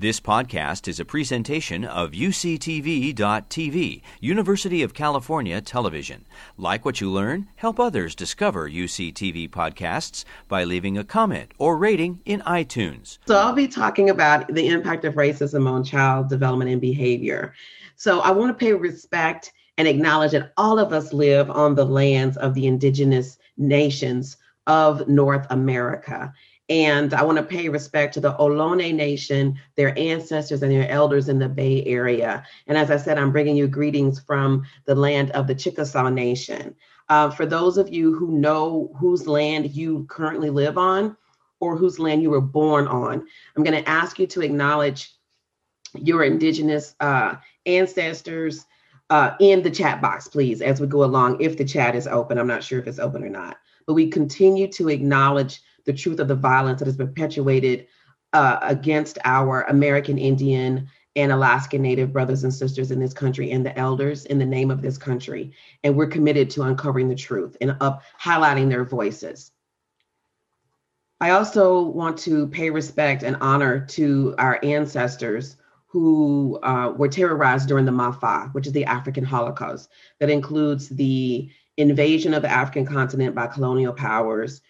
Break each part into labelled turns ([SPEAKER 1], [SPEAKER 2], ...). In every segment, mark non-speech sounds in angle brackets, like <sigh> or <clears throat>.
[SPEAKER 1] This podcast is a presentation of UCTV.tv, University of California Television. Like what you learn, help others discover UCTV podcasts by leaving a comment or rating in iTunes.
[SPEAKER 2] So, I'll be talking about the impact of racism on child development and behavior. So, I want to pay respect and acknowledge that all of us live on the lands of the indigenous nations of North America. And I want to pay respect to the Ohlone Nation, their ancestors and their elders in the Bay Area. And as I said, I'm bringing you greetings from the land of the Chickasaw Nation. Uh, for those of you who know whose land you currently live on or whose land you were born on, I'm going to ask you to acknowledge your Indigenous uh, ancestors uh, in the chat box, please, as we go along, if the chat is open. I'm not sure if it's open or not. But we continue to acknowledge the truth of the violence that has perpetuated uh, against our American Indian and Alaska Native brothers and sisters in this country and the elders in the name of this country. And we're committed to uncovering the truth and up highlighting their voices. I also want to pay respect and honor to our ancestors who uh, were terrorized during the Maafa, which is the African Holocaust. That includes the invasion of the African continent by colonial powers,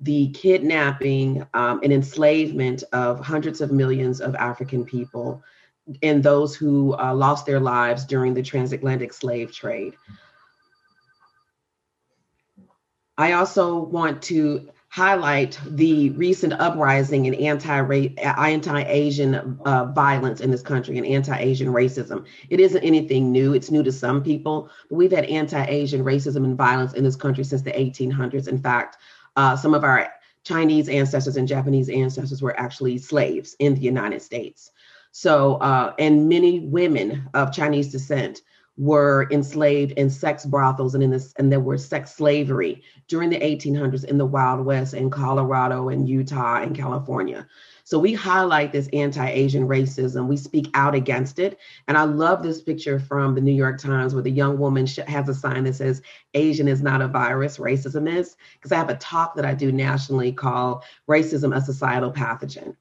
[SPEAKER 2] the kidnapping um, and enslavement of hundreds of millions of African people and those who uh, lost their lives during the transatlantic slave trade. I also want to highlight the recent uprising in anti anti-Asian uh, violence in this country and anti-Asian racism. It isn't anything new. It's new to some people, but we've had anti-Asian racism and violence in this country since the 1800s. In fact, uh, some of our Chinese ancestors and Japanese ancestors were actually slaves in the United States. So, uh, and many women of Chinese descent were enslaved in sex brothels and in this, and there were sex slavery during the 1800s in the Wild West in Colorado and Utah and California. So we highlight this anti-Asian racism. We speak out against it. And I love this picture from the New York Times where the young woman has a sign that says, Asian is not a virus, racism is. Because I have a talk that I do nationally called Racism, a Societal Pathogen.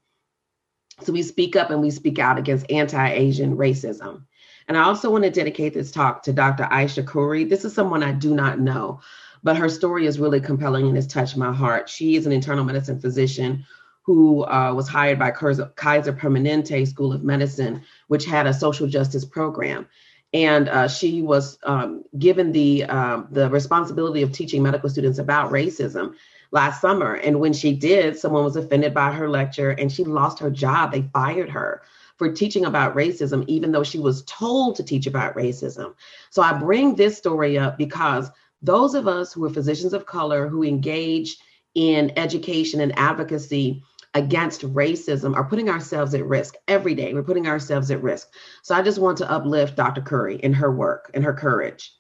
[SPEAKER 2] So we speak up and we speak out against anti-Asian racism. And I also want to dedicate this talk to Dr. Aysha Khoury. This is someone I do not know, but her story is really compelling and has touched my heart. She is an internal medicine physician who uh, was hired by Kaiser Permanente School of Medicine, which had a social justice program. And uh, she was um, given the uh, the responsibility of teaching medical students about racism last summer. And when she did, someone was offended by her lecture, and she lost her job. They fired her for teaching about racism, even though she was told to teach about racism. So I bring this story up because those of us who are physicians of color who engage in education and advocacy against racism are putting ourselves at risk every day. We're putting ourselves at risk. So I just want to uplift Dr. Khoury in her work and her courage.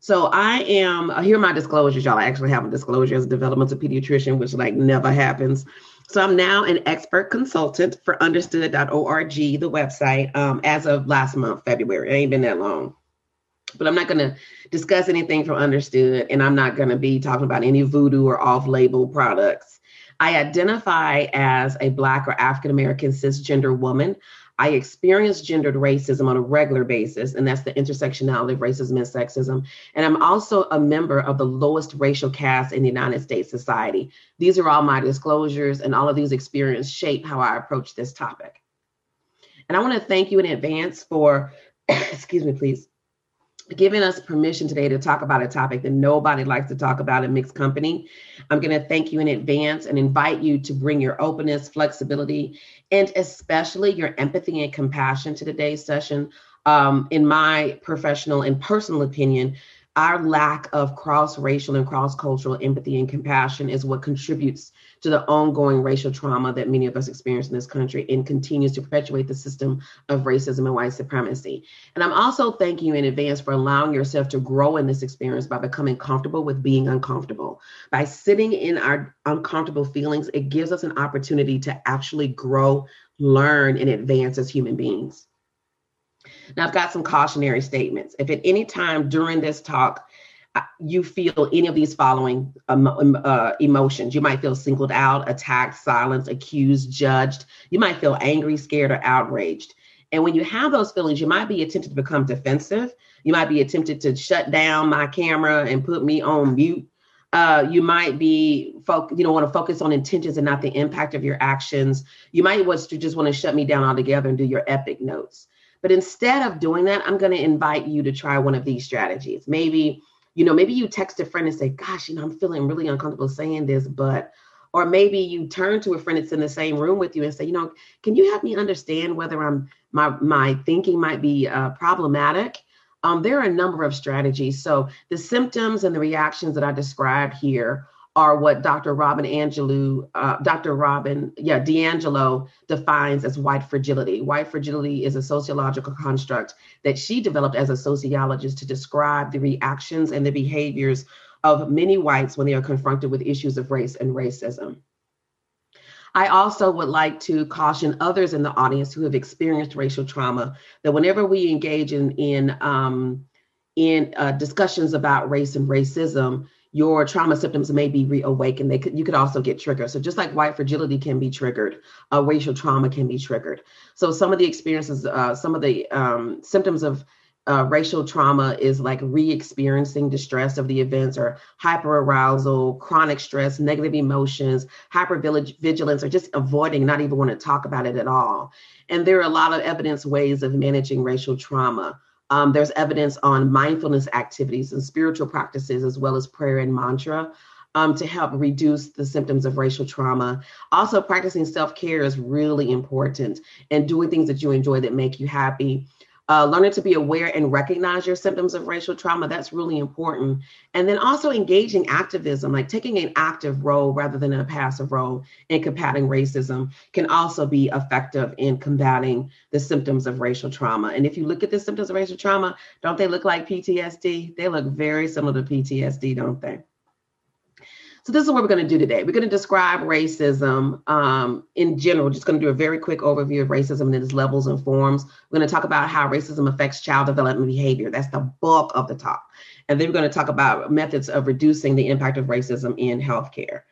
[SPEAKER 2] So I am, uh, here are my disclosures, y'all. I actually have a disclosure as a developmental pediatrician, which like never happens. So I'm now an expert consultant for understood.org, the website, um, as of last month, February. It ain't been that long. But I'm not going to discuss anything from Understood, and I'm not going to be talking about any voodoo or off label products. I identify as a Black or African American cisgender woman. I experience gendered racism on a regular basis, and that's the intersectionality of racism and sexism. And I'm also a member of the lowest racial caste in the United States society. These are all my disclosures, and all of these experiences shape how I approach this topic. And I want to thank you in advance for, <coughs> excuse me, please, giving us permission today to talk about a topic that nobody likes to talk about in mixed company. I'm going to thank you in advance and invite you to bring your openness, flexibility, and especially your empathy and compassion to today's session. Um, in my professional and personal opinion, our lack of cross racial and cross cultural empathy and compassion is what contributes to the ongoing racial trauma that many of us experience in this country and continues to perpetuate the system of racism and white supremacy. And I'm also thanking you in advance for allowing yourself to grow in this experience by becoming comfortable with being uncomfortable. By sitting in our uncomfortable feelings, it gives us an opportunity to actually grow, learn, and advance as human beings. Now, I've got some cautionary statements. If at any time during this talk you feel any of these following um, um, uh, emotions. You might feel singled out, attacked, silenced, accused, judged. You might feel angry, scared, or outraged. And when you have those feelings, you might be tempted to become defensive. You might be tempted to shut down my camera and put me on mute. Uh, you might be, fo- you know, want to focus on intentions and not the impact of your actions. You might want to just want to shut me down altogether and do your epic notes. But instead of doing that, I'm going to invite you to try one of these strategies. Maybe you know, maybe you text a friend and say, gosh, you know, I'm feeling really uncomfortable saying this, but, or maybe you turn to a friend that's in the same room with you and say, you know, can you help me understand whether I'm, my, my thinking might be uh, problematic? Um, there are a number of strategies. So the symptoms and the reactions that I described here are what Dr. Robin Angelou, uh, Dr. Robin, yeah, DiAngelo defines as white fragility. White fragility is a sociological construct that she developed as a sociologist to describe the reactions and the behaviors of many whites when they are confronted with issues of race and racism. I also would like to caution others in the audience who have experienced racial trauma that whenever we engage in in um, in uh, discussions about race and racism, your trauma symptoms may be reawakened. They could, you could also get triggered. So just like white fragility can be triggered, uh, racial trauma can be triggered. So some of the experiences, uh, some of the um, symptoms of uh, racial trauma is like re-experiencing distress of the events or hyperarousal, chronic stress, negative emotions, hypervigilance, or just avoiding, not even want to talk about it at all. And there are a lot of evidence ways of managing racial trauma. Um, there's evidence on mindfulness activities and spiritual practices, as well as prayer and mantra. Um, to help reduce the symptoms of racial trauma. Also, practicing self care is really important and doing things that you enjoy that make you happy uh, learning to be aware and recognize your symptoms of racial trauma that's really important. And then also engaging activism like taking an active role rather than a passive role in combating racism can also be effective in combating the symptoms of racial trauma. And if you look at the symptoms of racial trauma don't they look like ptsd they look very similar to ptsd don't they so this is what we're going to do today. We're going to describe racism um, in general. Just going to do a very quick overview of racism and its levels and forms. We're going to talk about how racism affects child development behavior. That's the bulk of the talk. And then we're going to talk about methods of reducing the impact of racism in healthcare.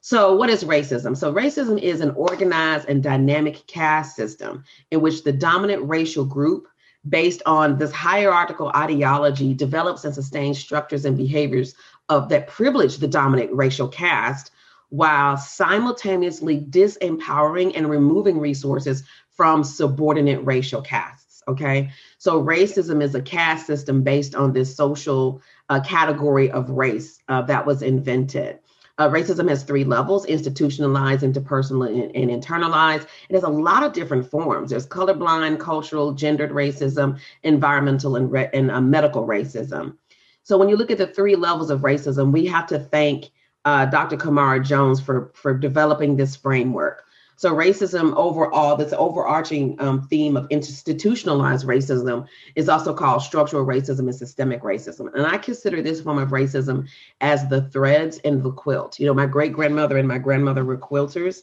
[SPEAKER 2] So, what is racism? So, racism is an organized and dynamic caste system in which the dominant racial group based on this hierarchical ideology develops and sustains structures and behaviors of that privilege the dominant racial caste while simultaneously disempowering and removing resources from subordinate racial castes. Okay, so racism is a caste system based on this social uh, category of race uh, that was invented. Uh, racism has three levels institutionalized, interpersonal, and, and internalized. It has a lot of different forms. There's colorblind, cultural, gendered racism, environmental, and, re- and uh, medical racism. So when you look at the three levels of racism, we have to thank uh, Dr. Camara Jones for, for developing this framework. So racism overall, this overarching um, theme of institutionalized racism is also called structural racism and systemic racism. And I consider this form of racism as the threads in the quilt. You know, my great grandmother and my grandmother were quilters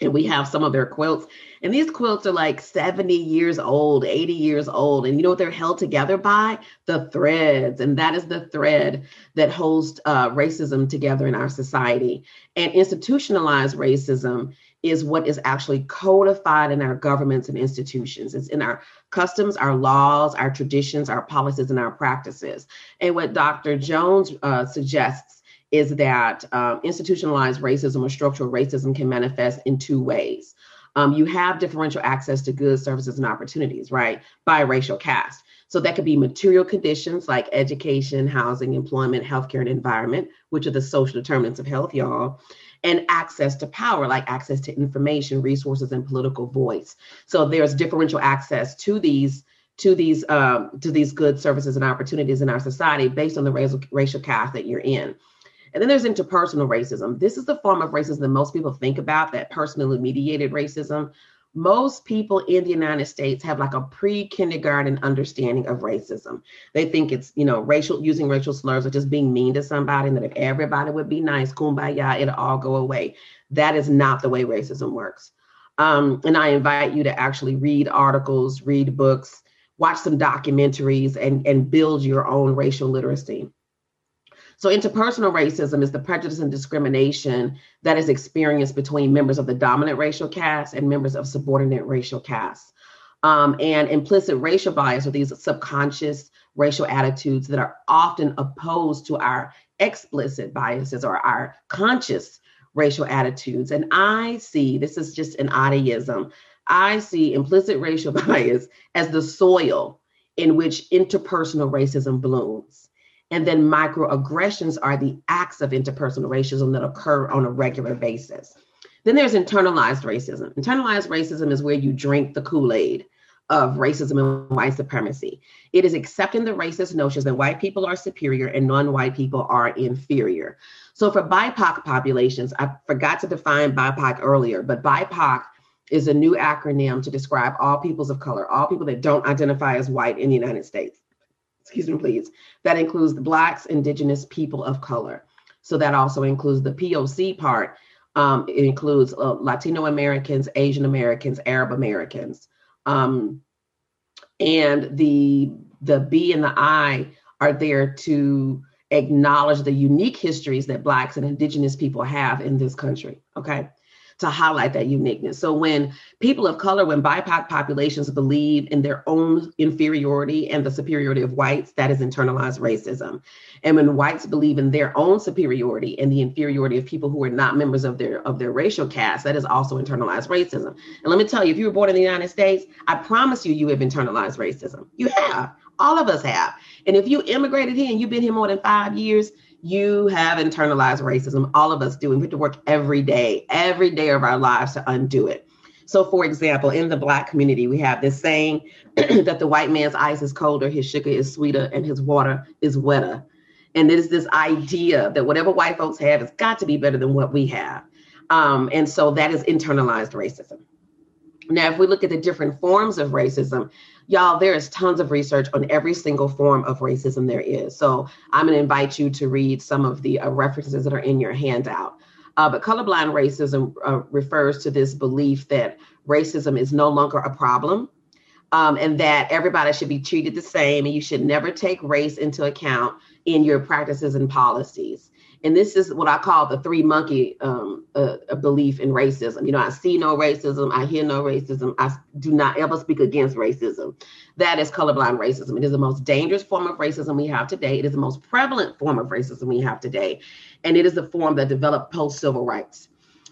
[SPEAKER 2] and we have some of their quilts. And these quilts are like 70 years old 80 years old. And you know what they're held together by? The threads. And that is the thread that holds uh, racism together in our society. And institutionalized racism is what is actually codified in our governments and institutions. It's in our customs our laws our traditions our policies and our practices. And what dr jones uh, suggests is that um, institutionalized racism or structural racism can manifest in two ways. Um, you have differential access to goods, services, and opportunities, right, by racial caste. So that could be material conditions like education, housing, employment, healthcare, and environment, which are the social determinants of health, y'all, and access to power, like access to information, resources, and political voice. So there's differential access to these to these um, to these goods, services, and opportunities in our society based on the racial racial caste that you're in. And then there's interpersonal racism. This is the form of racism that most people think about, that personally mediated racism. Most people in the United States have like a pre-kindergarten understanding of racism. They think it's, you know, racial using racial slurs or just being mean to somebody, and that if everybody would be nice, kumbaya, it'll all go away. That is not the way racism works. Um, and I invite you to actually read articles, read books, watch some documentaries, and, and build your own racial literacy. So, interpersonal racism is the prejudice and discrimination that is experienced between members of the dominant racial caste and members of subordinate racial castes. Um, and implicit racial bias are these subconscious racial attitudes that are often opposed to our explicit biases or our conscious racial attitudes. And I see this is just an oddism. I see implicit racial <laughs> bias as the soil in which interpersonal racism blooms. And then microaggressions are the acts of interpersonal racism that occur on a regular basis. Then there's internalized racism. Internalized racism is where you drink the Kool Aid of racism and white supremacy. It is accepting the racist notions that white people are superior and non white people are inferior. So for BIPOC populations, I forgot to define BIPOC earlier, but BIPOC is a new acronym to describe all peoples of color, all people that don't identify as white in the United States excuse me, please. That includes the Blacks, Indigenous people of color. So that also includes the POC part. Um, it includes uh, Latino Americans, Asian Americans, Arab Americans. Um, and the the B and the I are there to acknowledge the unique histories that Blacks and Indigenous people have in this country. Okay to highlight that uniqueness. So when people of color, when BIPOC populations believe in their own inferiority and the superiority of whites, that is internalized racism. And when whites believe in their own superiority and the inferiority of people who are not members of their of their racial caste, that is also internalized racism. And let me tell you, if you were born in the United States, I promise you, you have internalized racism. You have. All of us have. And if you immigrated here and you've been here more than five years, you have internalized racism. All of us do. And we have to work every day, every day of our lives to undo it. So, for example, in the Black community, we have this saying <clears throat> that the white man's ice is colder, his sugar is sweeter, and his water is wetter. And it is this idea that whatever white folks have has got to be better than what we have. Um, and so that is internalized racism. Now, if we look at the different forms of racism, y'all, there is tons of research on every single form of racism there is. So I'm going to invite you to read some of the uh, references that are in your handout. Uh, but colorblind racism uh, refers to this belief that racism is no longer a problem um, and that everybody should be treated the same and you should never take race into account in your practices and policies and this is what I call the three monkey um, uh, belief in racism. You know, I see no racism, I hear no racism, I do not ever speak against racism. That is colorblind racism. It is the most dangerous form of racism we have today. It is the most prevalent form of racism we have today, and it is the form that developed post civil rights.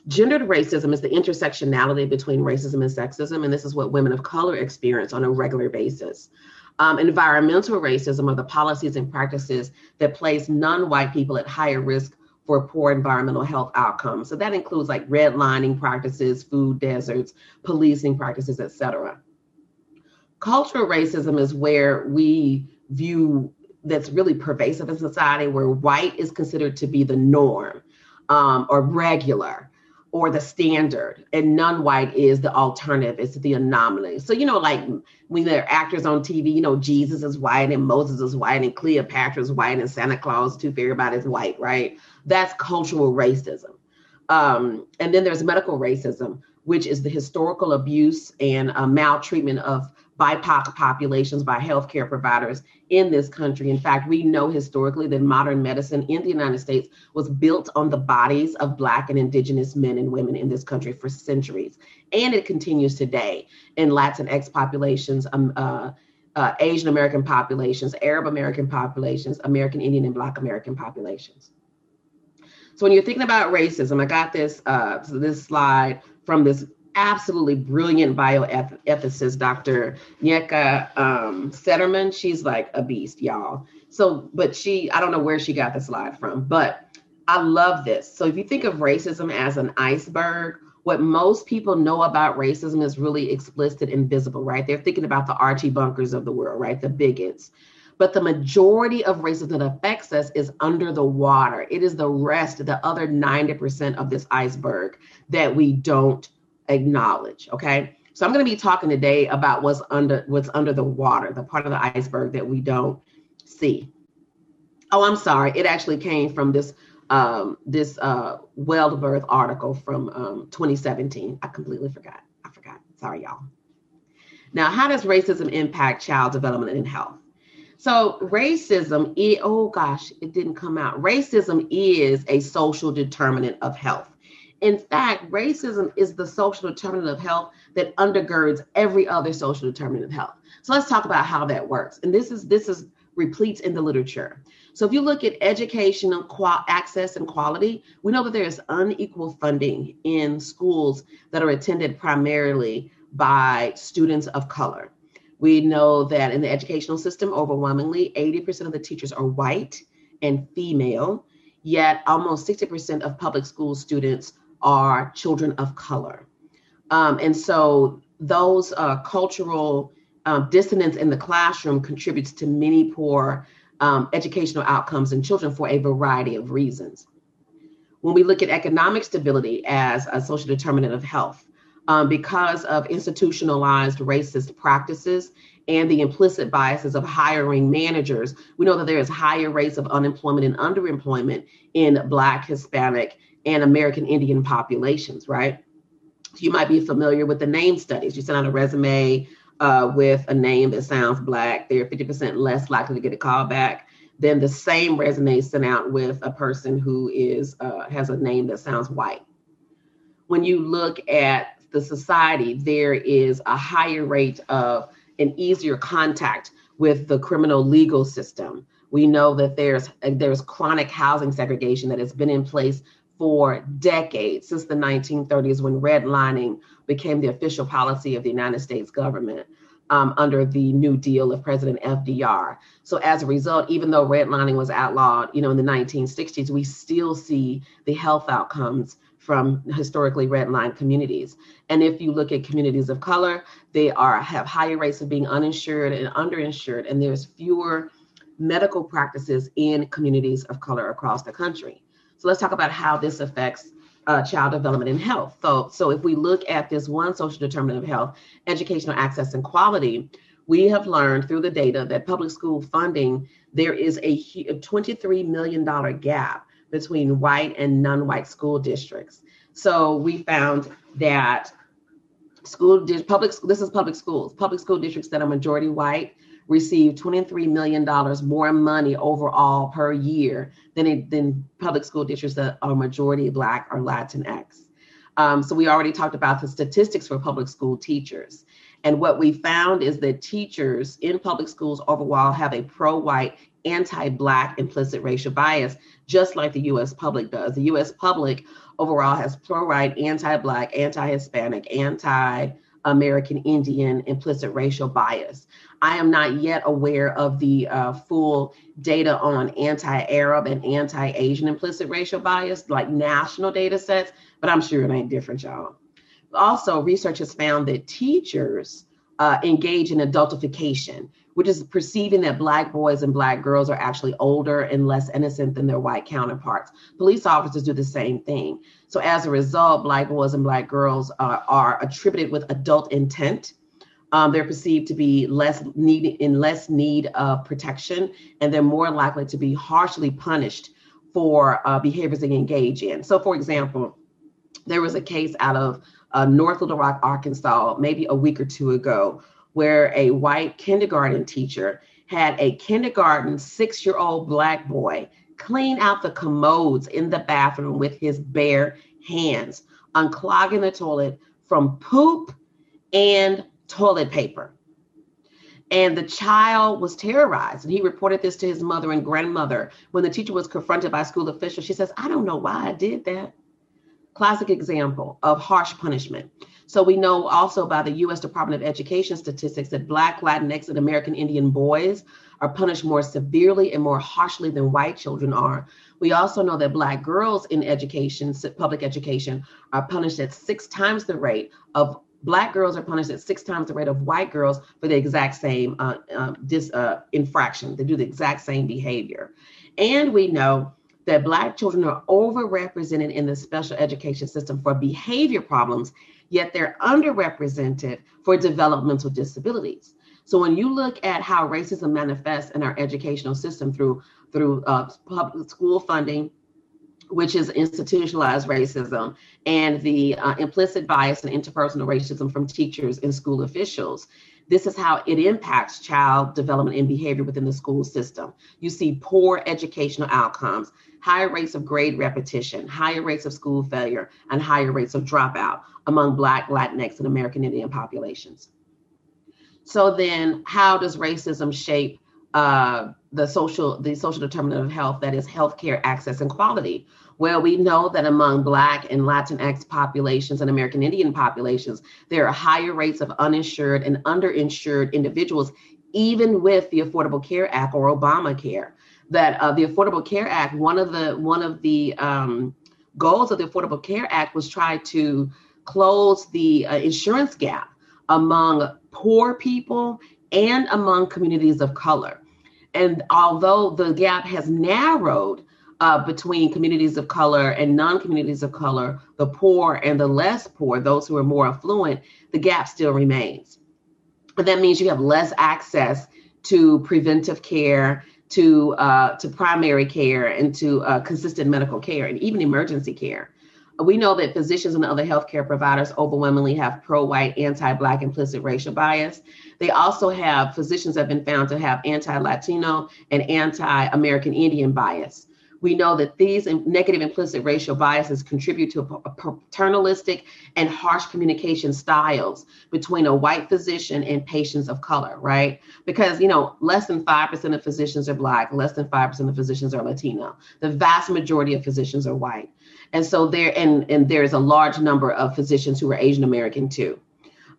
[SPEAKER 2] Gendered racism is the intersectionality between racism and sexism, and this is what women of color experience on a regular basis. Um, environmental racism are the policies and practices that place non-white people at higher risk for poor environmental health outcomes. So that includes like redlining practices, food deserts, policing practices, etc. Cultural racism is where we view that's really pervasive in society, where white is considered to be the norm um, or regular or the standard and non-white is the alternative it's the anomaly. So you know like when there are actors on tv you know jesus is white and moses is white and cleopatra is white and santa claus tooth everybody is white right? That's cultural racism. Um, and then there's medical racism which is the historical abuse and uh, maltreatment of BIPOC populations by healthcare providers in this country. In fact, we know historically that modern medicine in the United States was built on the bodies of Black and Indigenous men and women in this country for centuries. And it continues today in Latinx populations, um, uh, uh, Asian American populations, Arab American populations, American Indian and Black American populations. So when you're thinking about racism, I got this uh, this slide from this absolutely brilliant bioethicist, Dr. Nneka um, Sederstrom. She's like a beast, y'all. So, but she, I don't know where she got the slide from, but I love this. So, if you think of racism as an iceberg, what most people know about racism is really explicit and visible, right? They're thinking about the Archie Bunkers of the world, right? The bigots. But the majority of racism that affects us is under the water. It is the rest, the other 90% of this iceberg that we don't acknowledge. Okay. So I'm going to be talking today about what's under what's under the water, the part of the iceberg that we don't see. Oh, I'm sorry. It actually came from this um, this uh, Birth article from um, 2017. I completely forgot. I forgot. Sorry, y'all. Now, how does racism impact child development and health? So racism, oh gosh, it didn't come out. Racism is a social determinant of health. In fact, racism is the social determinant of health that undergirds every other social determinant of health. So let's talk about how that works. And this is this is replete in the literature. So if you look at educational qual- access and quality, we know that there is unequal funding in schools that are attended primarily by students of color. We know that in the educational system, overwhelmingly, 80% of the teachers are white and female, yet almost 60% of public school students are children of color. Um, and so those uh, cultural um, dissonance in the classroom contributes to many poor um, educational outcomes in children for a variety of reasons. When we look at economic stability as a social determinant of health, um, because of institutionalized racist practices and the implicit biases of hiring managers, we know that there is higher rates of unemployment and underemployment in Black, Hispanic, and American Indian populations, right? You might be familiar with the name studies. You send out a resume uh, with a name that sounds Black, they're 50% less likely to get a call back than the same resume sent out with a person who is uh, has a name that sounds white. When you look at the society, there is a higher rate of an easier contact with the criminal legal system. We know that there's there's chronic housing segregation that has been in place for decades since the 1930s when redlining became the official policy of the United States government um, under the New Deal of President FDR. So as a result, even though redlining was outlawed, you know, in the 1960s, we still see the health outcomes from historically redlined communities. And if you look at communities of color, they are have higher rates of being uninsured and underinsured, and there's fewer medical practices in communities of color across the country. So let's talk about how this affects uh, child development and health. So, so if we look at this one social determinant of health, educational access and quality, we have learned through the data that public school funding, there is a $23 million gap between white and non-white school districts. So we found that school public this is public schools, public school districts that are majority white receive $23 million more money overall per year than, it, than public school districts that are majority Black or Latinx. Um, so we already talked about the statistics for public school teachers. And what we found is that teachers in public schools overall have a pro white anti-black implicit racial bias, just like the U.S. public does. The U.S. public overall has pro-white, anti-black, anti-Hispanic, anti-American Indian implicit racial bias. I am not yet aware of the uh, full data on anti-Arab and anti-Asian implicit racial bias, like national data sets, but I'm sure it ain't different, y'all. Also, research has found that teachers uh, engage in adultification, which is perceiving that Black boys and Black girls are actually older and less innocent than their white counterparts. Police officers do the same thing. So, as a result, Black boys and Black girls uh, are attributed with adult intent. Um, they're perceived to be less need in less need of protection, and they're more likely to be harshly punished for uh, behaviors they engage in. So, for example, there was a case out of uh, North Little Rock, Arkansas, maybe a week or two ago, where a white kindergarten teacher had a kindergarten six year old black boy clean out the commodes in the bathroom with his bare hands, unclogging the toilet from poop and toilet paper. And the child was terrorized. And he reported this to his mother and grandmother. When the teacher was confronted by school officials, she says, I don't know why I did that. Classic example of harsh punishment. So we know also by the U.S. Department of Education statistics that Black, Latinx, and American Indian boys are punished more severely and more harshly than white children are. We also know that Black girls in education, public education, are punished at six times the rate of Black girls are punished at six times the rate of white girls for the exact same uh, uh, dis, uh, infraction. They do the exact same behavior. And we know that Black children are overrepresented in the special education system for behavior problems yet they're underrepresented for developmental disabilities. So when you look at how racism manifests in our educational system through through uh, public school funding, which is institutionalized racism, and the uh, implicit bias and interpersonal racism from teachers and school officials, this is how it impacts child development and behavior within the school system. You see poor educational outcomes, higher rates of grade repetition, higher rates of school failure, and higher rates of dropout among Black, Latinx, and American Indian populations. So then, how does racism shape uh, the social the social determinant of health that is healthcare access and quality? Well, we know that among Black and Latinx populations and American Indian populations, there are higher rates of uninsured and underinsured individuals, even with the Affordable Care Act or Obamacare. That uh, the Affordable Care Act, one of the one of the um, goals of the Affordable Care Act was try to close the uh, insurance gap among poor people and among communities of color. And although the gap has narrowed, uh, between communities of color and non communities of color, the poor and the less poor, those who are more affluent, the gap still remains. And that means you have less access to preventive care, to uh, to primary care, and to uh, consistent medical care, and even emergency care. We know that physicians and other healthcare providers overwhelmingly have pro-white, anti-black, implicit racial bias. They also have physicians have been found to have anti-Latino and anti-American Indian bias we know that these negative implicit racial biases contribute to paternalistic and harsh communication styles between a white physician and patients of color, right? Because, you know, less than 5% of physicians are Black, less than 5% of physicians are Latino. The vast majority of physicians are white. And so there, and, and there's a large number of physicians who are Asian American too.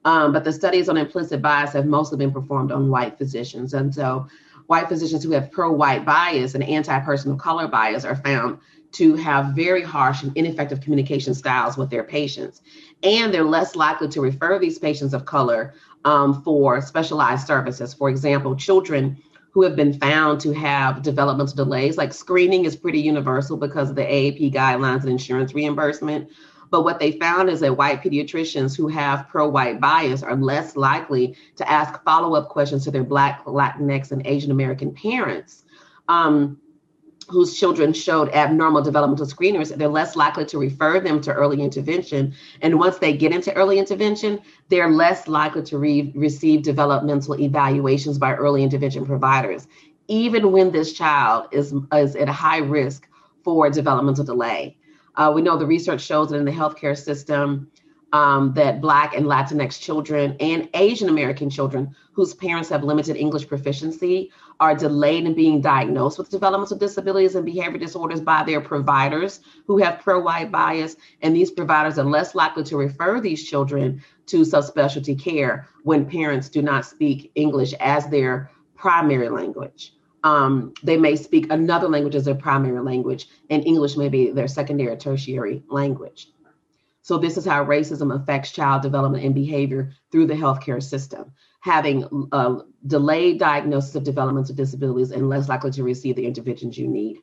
[SPEAKER 2] Um, but the studies on implicit bias have mostly been performed on white physicians. And so white physicians who have pro-white bias and anti-person of color bias are found to have very harsh and ineffective communication styles with their patients. And they're less likely to refer these patients of color um, for specialized services. For example, children who have been found to have developmental delays, like screening is pretty universal because of the AAP guidelines and insurance reimbursement. But what they found is that white pediatricians who have pro white bias are less likely to ask follow up questions to their Black, Latinx, and Asian American parents. Um, whose children showed abnormal developmental screeners, they're less likely to refer them to early intervention. And once they get into early intervention, they're less likely to re- receive developmental evaluations by early intervention providers, even when this child is, is at a high risk for developmental delay. Uh, we know the research shows that in the healthcare system, um, that Black and Latinx children and Asian American children whose parents have limited English proficiency are delayed in being diagnosed with developmental disabilities and behavior disorders by their providers who have pro white bias. And these providers are less likely to refer these children to subspecialty care when parents do not speak English as their primary language um, they may speak another language as their primary language, and English may be their secondary or tertiary language. So, this is how racism affects child development and behavior through the healthcare system, having a uh, delayed diagnosis of developmental disabilities and less likely to receive the interventions you need.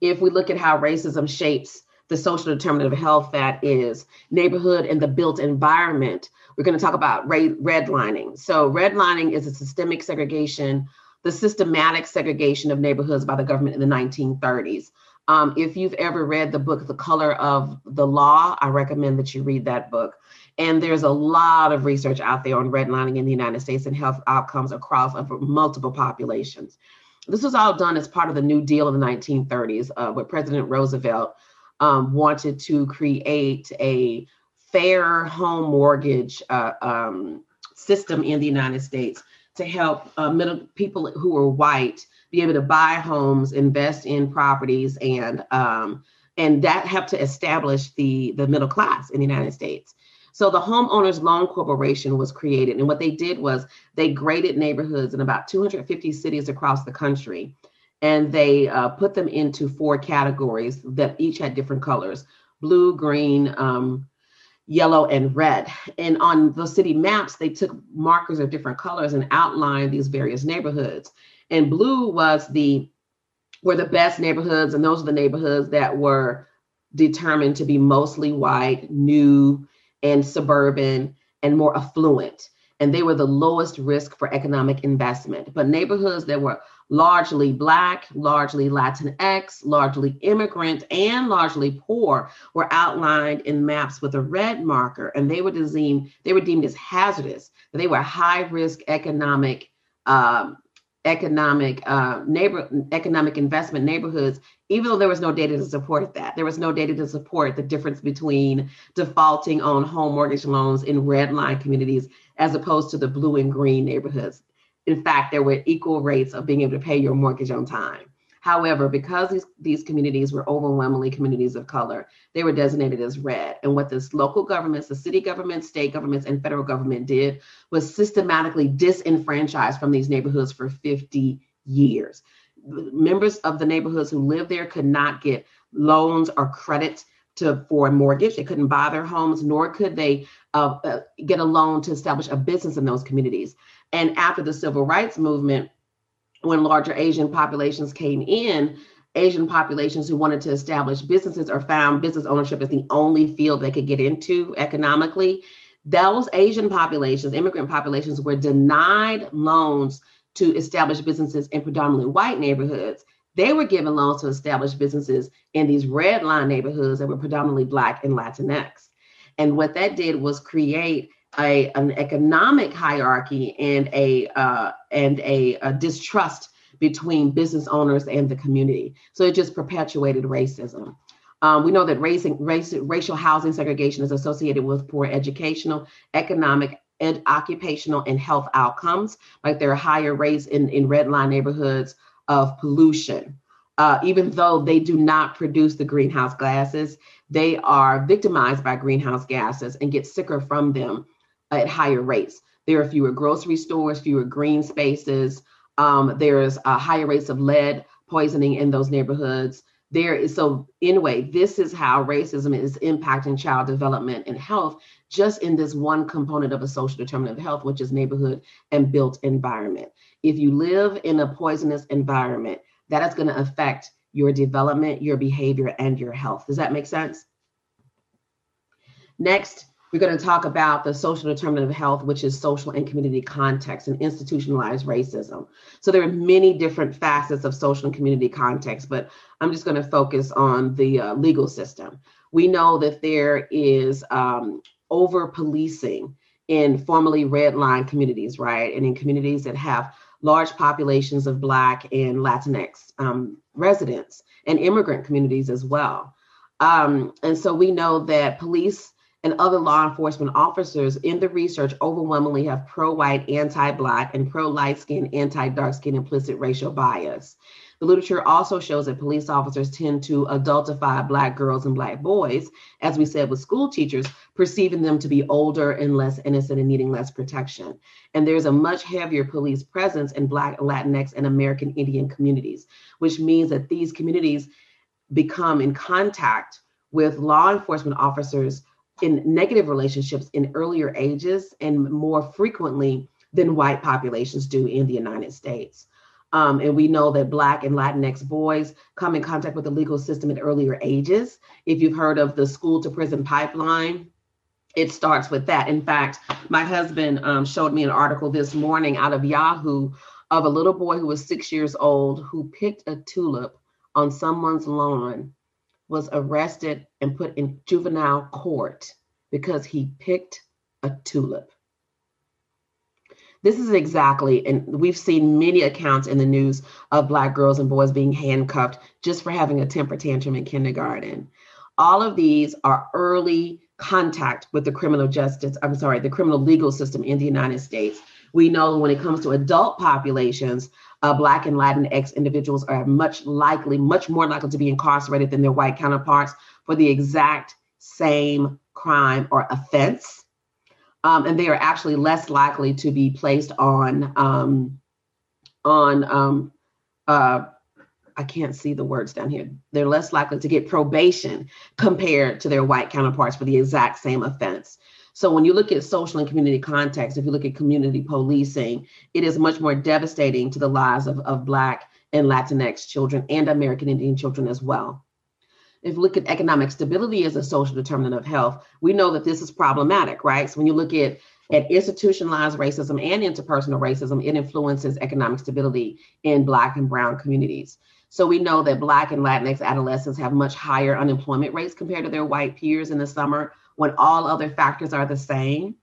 [SPEAKER 2] If we look at how racism shapes the social determinant of health, that is neighborhood and the built environment, we're going to talk about redlining. So, redlining is a systemic segregation the systematic segregation of neighborhoods by the government in the 1930s. Um, if you've ever read the book, The Color of the Law, I recommend that you read that book. And there's a lot of research out there on redlining in the United States and health outcomes across multiple populations. This was all done as part of the New Deal in the 1930s, uh, where President Roosevelt um, wanted to create a fair home mortgage uh, um, system in the United States to help uh, middle people who are white be able to buy homes, invest in properties, and um, and that helped to establish the the middle class in the United States. So the Homeowners Loan Corporation was created, and what they did was they graded neighborhoods in about 250 cities across the country, and they uh, put them into four categories that each had different colors: blue, green, um, yellow and red. And on the city maps, they took markers of different colors and outlined these various neighborhoods. And blue was the were the best neighborhoods, and those are the neighborhoods that were determined to be mostly white, new, and suburban, and more affluent. And they were the lowest risk for economic investment. But neighborhoods that were largely Black, largely Latinx, largely immigrant, and largely poor were outlined in maps with a red marker, and they were deemed they were deemed as hazardous. They were high risk economic um, economic uh, neighbor economic investment neighborhoods even though there was no data to support that. There was no data to support the difference between defaulting on home mortgage loans in red line communities as opposed to the blue and green neighborhoods in fact there were equal rates of being able to pay your mortgage on time However, because these, these communities were overwhelmingly communities of color, they were designated as red. And what this local governments, the city government, state governments, and federal government did was systematically disenfranchise from these neighborhoods for 50 years. Members of the neighborhoods who lived there could not get loans or credit to for a mortgage. They couldn't buy their homes, nor could they uh, uh, get a loan to establish a business in those communities. And after the civil rights movement, when larger Asian populations came in, Asian populations who wanted to establish businesses or found business ownership as the only field they could get into economically, those Asian populations, immigrant populations, were denied loans to establish businesses in predominantly white neighborhoods. They were given loans to establish businesses in these red line neighborhoods that were predominantly Black and Latinx. And what that did was create a, an economic hierarchy and a uh, and a, a, distrust between business owners and the community. So it just perpetuated racism. Um, we know that race, race, racial housing segregation is associated with poor educational, economic, and occupational and health outcomes. Like there are higher rates in, in red line neighborhoods of pollution. Uh, even though they do not produce the greenhouse gases, they are victimized by greenhouse gases and get sicker from them at higher rates. There are fewer grocery stores, fewer green spaces. Um, there's uh, higher rates of lead poisoning in those neighborhoods. There is so anyway, this is how racism is impacting child development and health, just in this one component of a social determinant of health, which is neighborhood and built environment. If you live in a poisonous environment, that is going to affect your development, your behavior, and your health. Does that make sense? Next, we're going to talk about the social determinant of health, which is social and community context and institutionalized racism. So there are many different facets of social and community context, but I'm just going to focus on the uh, legal system. We know that there is um, over policing in formerly red line communities, right? And in communities that have large populations of Black and Latinx um, residents and immigrant communities as well. Um, and so we know that police and other law enforcement officers in the research overwhelmingly have pro white, anti Black, and pro light skin, anti dark skin implicit racial bias. The literature also shows that police officers tend to adultify Black girls and Black boys, as we said with school teachers, perceiving them to be older and less innocent and needing less protection. And there's a much heavier police presence in Black, Latinx, and American Indian communities, which means that these communities become in contact with law enforcement officers in negative relationships in earlier ages and more frequently than white populations do in the United States. Um, and we know that Black and Latinx boys come in contact with the legal system at earlier ages. If you've heard of the school to prison pipeline, it starts with that. In fact, my husband um, showed me an article this morning out of Yahoo of a little boy who was six years old who picked a tulip on someone's lawn was arrested and put in juvenile court because he picked a tulip. This is exactly, and we've seen many accounts in the news of Black girls and boys being handcuffed just for having a temper tantrum in kindergarten. All of these are early contact with the criminal justice, I'm sorry, the criminal legal system in the United States. We know when it comes to adult populations, uh, Black and Latinx individuals are much likely, much more likely to be incarcerated than their white counterparts for the exact same crime or offense. Um, and they are actually less likely to be placed on um, on um, uh, I can't see the words down here. They're less likely to get probation compared to their white counterparts for the exact same offense. So when you look at social and community context, if you look at community policing, it is much more devastating to the lives of, of Black and Latinx children and American Indian children as well. If you look at economic stability as a social determinant of health, we know that this is problematic, right? So when you look at at institutionalized racism and interpersonal racism, it influences economic stability in Black and Brown communities. So we know that Black and Latinx adolescents have much higher unemployment rates compared to their white peers in the summer when all other factors are the same.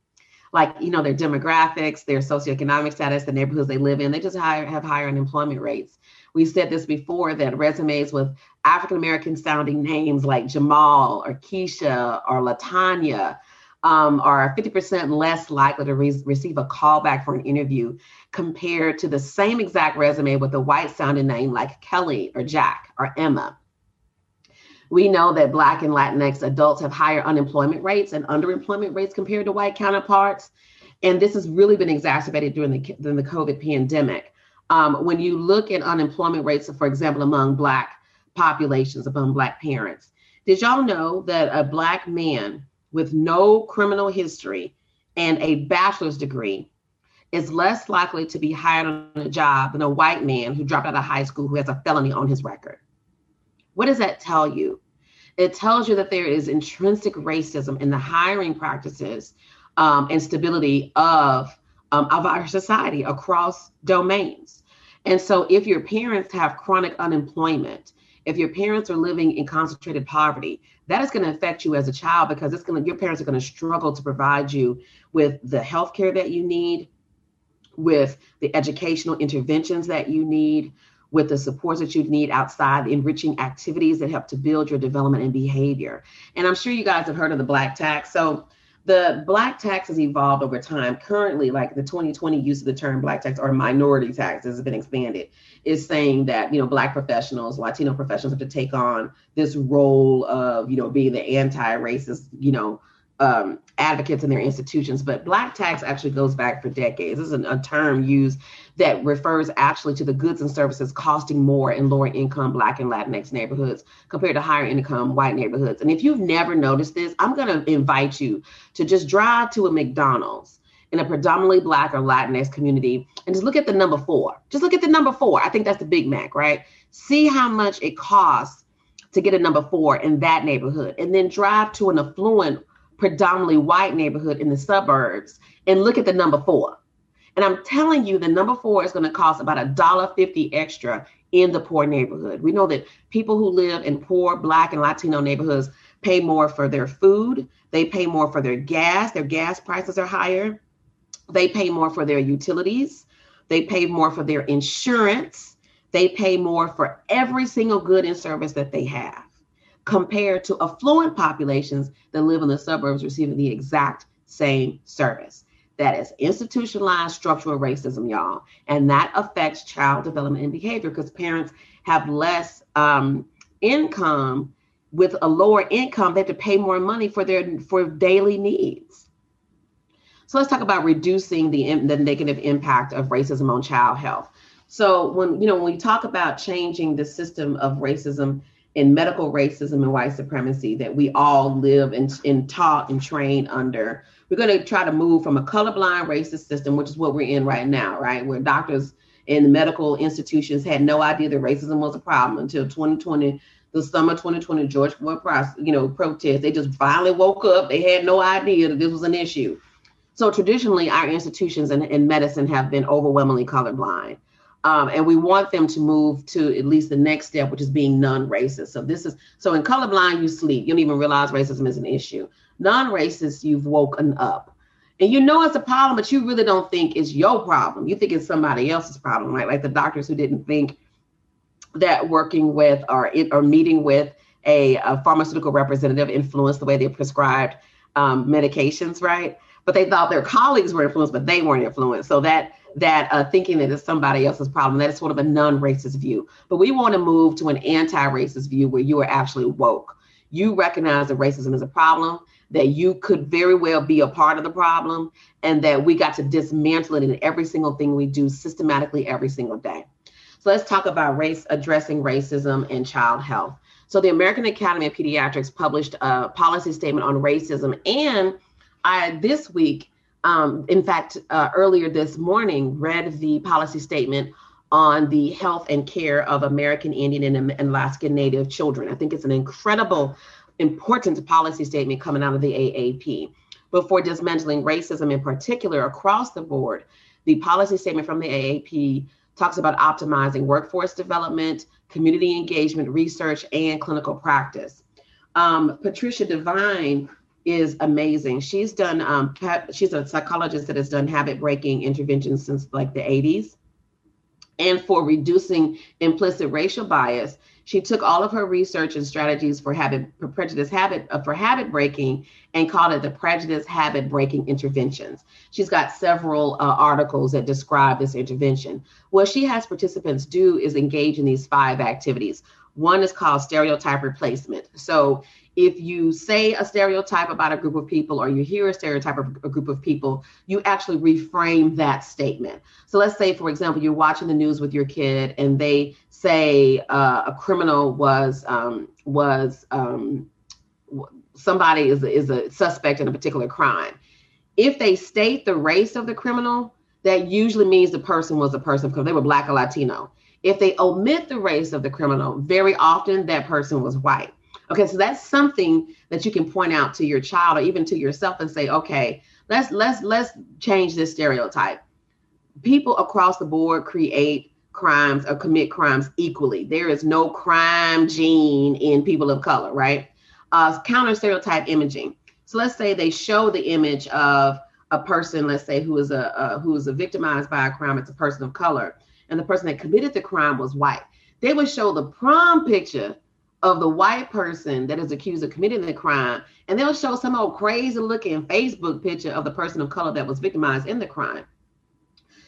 [SPEAKER 2] like you know their demographics, their socioeconomic status, the neighborhoods they live in. They just have higher unemployment rates. We said this before that resumes with African American sounding names like Jamal or Keisha or Latanya um, are 50% less likely to re- receive a callback for an interview compared to the same exact resume with a white sounding name like Kelly or Jack or Emma. We know that Black and Latinx adults have higher unemployment rates and underemployment rates compared to white counterparts. And this has really been exacerbated during the, during the COVID pandemic. Um, when you look at unemployment rates, for example, among Black populations, among Black parents, did y'all know that a Black man with no criminal history and a bachelor's degree is less likely to be hired on a job than a white man who dropped out of high school who has a felony on his record. What does that tell you? It tells you that there is intrinsic racism in the hiring practices um, and stability of, um, of our society across domains. And so, if your parents have chronic unemployment, if your parents are living in concentrated poverty, that is going to affect you as a child because it's going to your parents are going to struggle to provide you with the health care that you need, with the educational interventions that you need, with the supports that you need outside, enriching activities that help to build your development and behavior. And I'm sure you guys have heard of the black tax. So the black tax has evolved over time. Currently, like the 2020 use of the term black tax or minority tax has been expanded, is saying that you know black professionals, Latino professionals have to take on this role of you know being the anti-racist, you know, um, advocates in their institutions, but black tax actually goes back for decades. This is a term used that refers actually to the goods and services costing more in lower income black and Latinx neighborhoods compared to higher income white neighborhoods. And if you've never noticed this, I'm going to invite you to just drive to a McDonald's in a predominantly black or Latinx community and just look at the number four. Just look at the number four. I think that's the Big Mac, right? See how much it costs to get a number four in that neighborhood and then drive to an affluent predominantly white neighborhood in the suburbs and look at the number four. And I'm telling you, the number four is going to cost about a dollar fifty extra in the poor neighborhood. We know that people who live in poor Black and Latino neighborhoods pay more for their food. They pay more for their gas. Their gas prices are higher. They pay more for their utilities. They pay more for their insurance. They pay more for every single good and service that they have compared to affluent populations that live in the suburbs receiving the exact same service. That is institutionalized structural racism, y'all. And that affects child development and behavior because parents have less um, income. With a lower income, they have to pay more money for their for daily needs. So let's talk about reducing the, the negative impact of racism on child health. So when you know when we talk about changing the system of racism in medical racism and white supremacy that we all live and, and taught and train under. We're going to try to move from a colorblind racist system, which is what we're in right now, right? Where doctors in the medical institutions had no idea that racism was a problem until 2020, the summer 2020 George Floyd, you know, protest. They just finally woke up. They had no idea that this was an issue. So traditionally, our institutions in, in medicine have been overwhelmingly colorblind. Um, and we want them to move to at least the next step, which is being non-racist. So this is so in colorblind, you sleep. You don't even realize racism is an issue. Non-racist, you've woken up. And you know it's a problem, but you really don't think it's your problem. You think it's somebody else's problem, right? Like the doctors who didn't think that working with or or meeting with a, a pharmaceutical representative influenced the way they prescribed um, medications, right? But they thought their colleagues were influenced, but they weren't influenced. So that that uh, thinking that it's somebody else's problem. That is sort of a non-racist view. But we want to move to an anti-racist view where you are actually woke. You recognize that racism is a problem, that you could very well be a part of the problem, and that we got to dismantle it in every single thing we do systematically every single day. So let's talk about race addressing racism and child health. So the American Academy of Pediatrics published a policy statement on racism, and I this week um, in fact, uh, earlier this morning, read the policy statement on the health and care of American Indian and, Alaska Native children. I think it's an incredible, important policy statement coming out of the AAP. But for dismantling racism in particular across the board, the policy statement from the AAP talks about optimizing workforce development, community engagement, research, and clinical practice. Um, Patricia Devine is amazing. She's done, um, she's a psychologist that has done habit breaking interventions since like the 80s. And for reducing implicit racial bias, she took all of her research and strategies for habit for prejudice habit uh, for habit breaking and called it the prejudice habit breaking interventions. She's got several uh, articles that describe this intervention. What she has participants do is engage in these five activities. One is called stereotype replacement. So if you say a stereotype about a group of people or you hear a stereotype of a group of people, you actually reframe that statement. So let's say, for example, you're watching the news with your kid and they say uh, a criminal was um, was um, somebody is is a suspect in a particular crime. If they state the race of the criminal, that usually means the person was a person because they were black or Latino. If they omit the race of the criminal, very often that person was white. Okay, so that's something that you can point out to your child or even to yourself and say, okay, let's let's let's change this stereotype. People across the board create crimes or commit crimes equally. There is no crime gene in people of color, right? Uh, counter stereotype imaging. So let's say they show the image of a person, let's say who is a uh, who is a victimized by a crime. It's a person of color, and the person that committed the crime was white. They would show the prom picture of the white person that is accused of committing the crime, and they'll show some old crazy looking Facebook picture of the person of color that was victimized in the crime.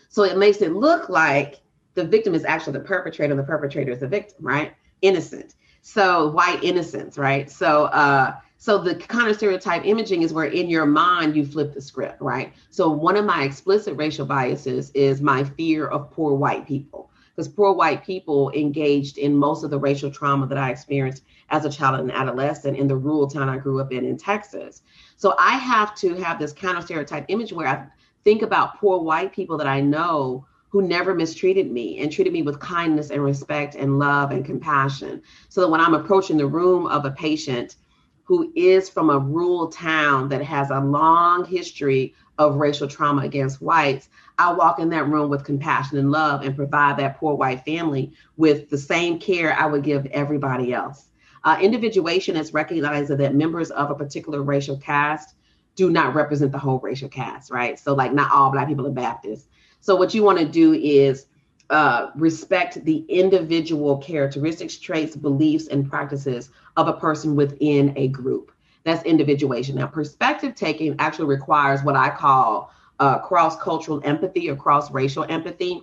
[SPEAKER 2] So it makes it look like the victim is actually the perpetrator, and the perpetrator is the victim, right? Innocent. So white innocence, right? So uh so the kind of stereotype imaging is where in your mind you flip the script, right? So one of my explicit racial biases is my fear of poor white people because poor white people engaged in most of the racial trauma that I experienced as a child and adolescent in the rural town I grew up in in Texas. So I have to have this counter stereotype image where I think about poor white people that I know who never mistreated me and treated me with kindness and respect and love and compassion. So that when I'm approaching the room of a patient who is from a rural town that has a long history of racial trauma against whites, I walk in that room with compassion and love and provide that poor white family with the same care I would give everybody else. Uh, individuation is recognizing that members of a particular racial caste do not represent the whole racial caste, right? So, like, not all Black people are Baptists. So, what you want to do is uh, respect the individual characteristics, traits, beliefs, and practices of a person within a group. That's individuation. Now, perspective taking actually requires what I call uh, cross cultural empathy or cross racial empathy,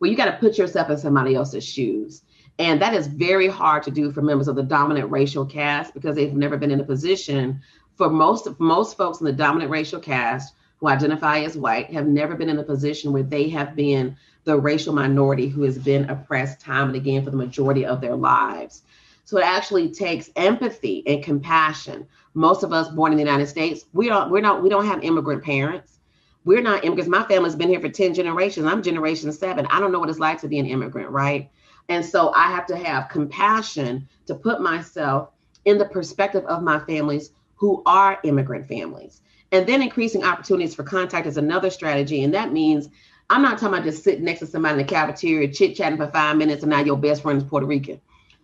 [SPEAKER 2] well, you got to put yourself in somebody else's shoes. And that is very hard to do for members of the dominant racial caste because they've never been in a position. For most most folks in the dominant racial caste who identify as white have never been in a position where they have been the racial minority who has been oppressed time and again for the majority of their lives. So it actually takes empathy and compassion. Most of us born in the United States, we don't we're not we don't have immigrant parents. We're not immigrants. My family's been here for 10 generations. I'm generation seven. I don't know what it's like to be an immigrant, right? And so I have to have compassion to put myself in the perspective of my families who are immigrant families. And then increasing opportunities for contact is another strategy. And that means I'm not talking about just sitting next to somebody in the cafeteria, chit chatting for five minutes, and now your best friend is Puerto Rican.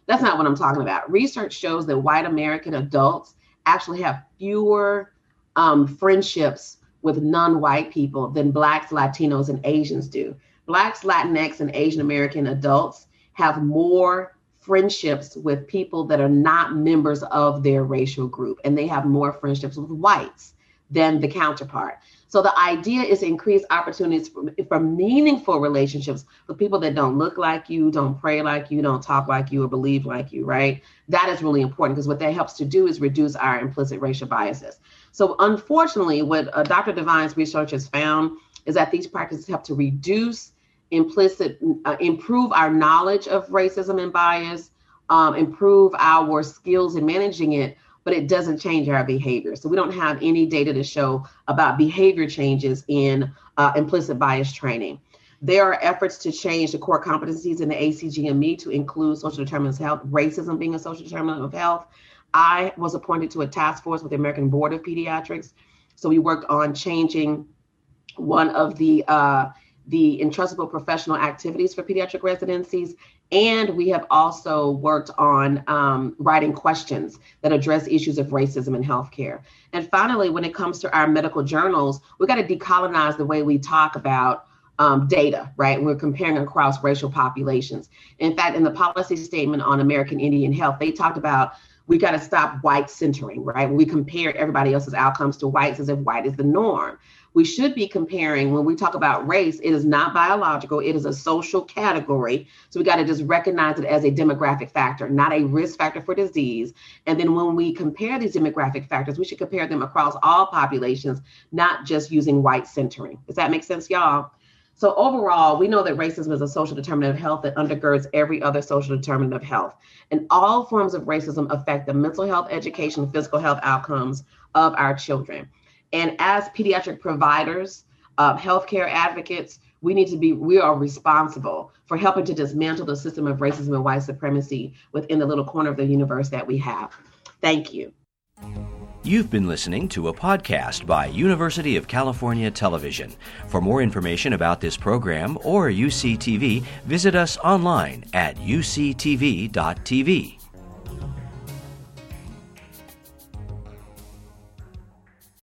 [SPEAKER 2] That's not what I'm talking about. Research shows that white American adults actually have fewer um, friendships with non white people than Blacks, Latinos, and Asians do. Blacks, Latinx, and Asian American adults have more friendships with people that are not members of their racial group, and they have more friendships with whites than the counterpart. So the idea is increase opportunities for, for, meaningful relationships with people that don't look like you, don't pray like you, don't talk like you, or believe like you, right? That is really important because what that helps to do is reduce our implicit racial biases. So unfortunately, what uh, Dr. Devine's research has found is that these practices help to reduce implicit, uh, improve our knowledge of racism and bias, um, improve our skills in managing it, but it doesn't change our behavior. So we don't have any data to show about behavior changes in uh, implicit bias training. There are efforts to change the core competencies in the ACGME to include social determinants of health, racism being a social determinant of health. I was appointed to a task force with the American Board of Pediatrics. So we worked on changing one of the uh, the entrustable professional activities for pediatric residencies And we have also worked on um, writing questions that address issues of racism in healthcare. And finally, when it comes to our medical journals, we've got to decolonize the way we talk about um, data, right? We're comparing across racial populations. In fact, in the policy statement on American Indian Health, they talked about we got to stop white centering, right? We compare everybody else's outcomes to whites as if white is the norm. We should be comparing when we talk about race, it is not biological, it is a social category. So we got to just recognize it as a demographic factor, not a risk factor for disease. And then when we compare these demographic factors, we should compare them across all populations, not just using white centering. Does that make sense, y'all? So overall, we know that racism is a social determinant of health that undergirds every other social determinant of health. And all forms of racism affect the mental health, education, physical health outcomes of our children. And as pediatric providers, uh, healthcare advocates, we need to be, we are responsible for helping to dismantle the system of racism and white supremacy within the little corner of the universe that we have. Thank you.
[SPEAKER 1] You've been listening to a podcast by University of California Television. For more information about this program or UCTV, visit us online at uctv.tv.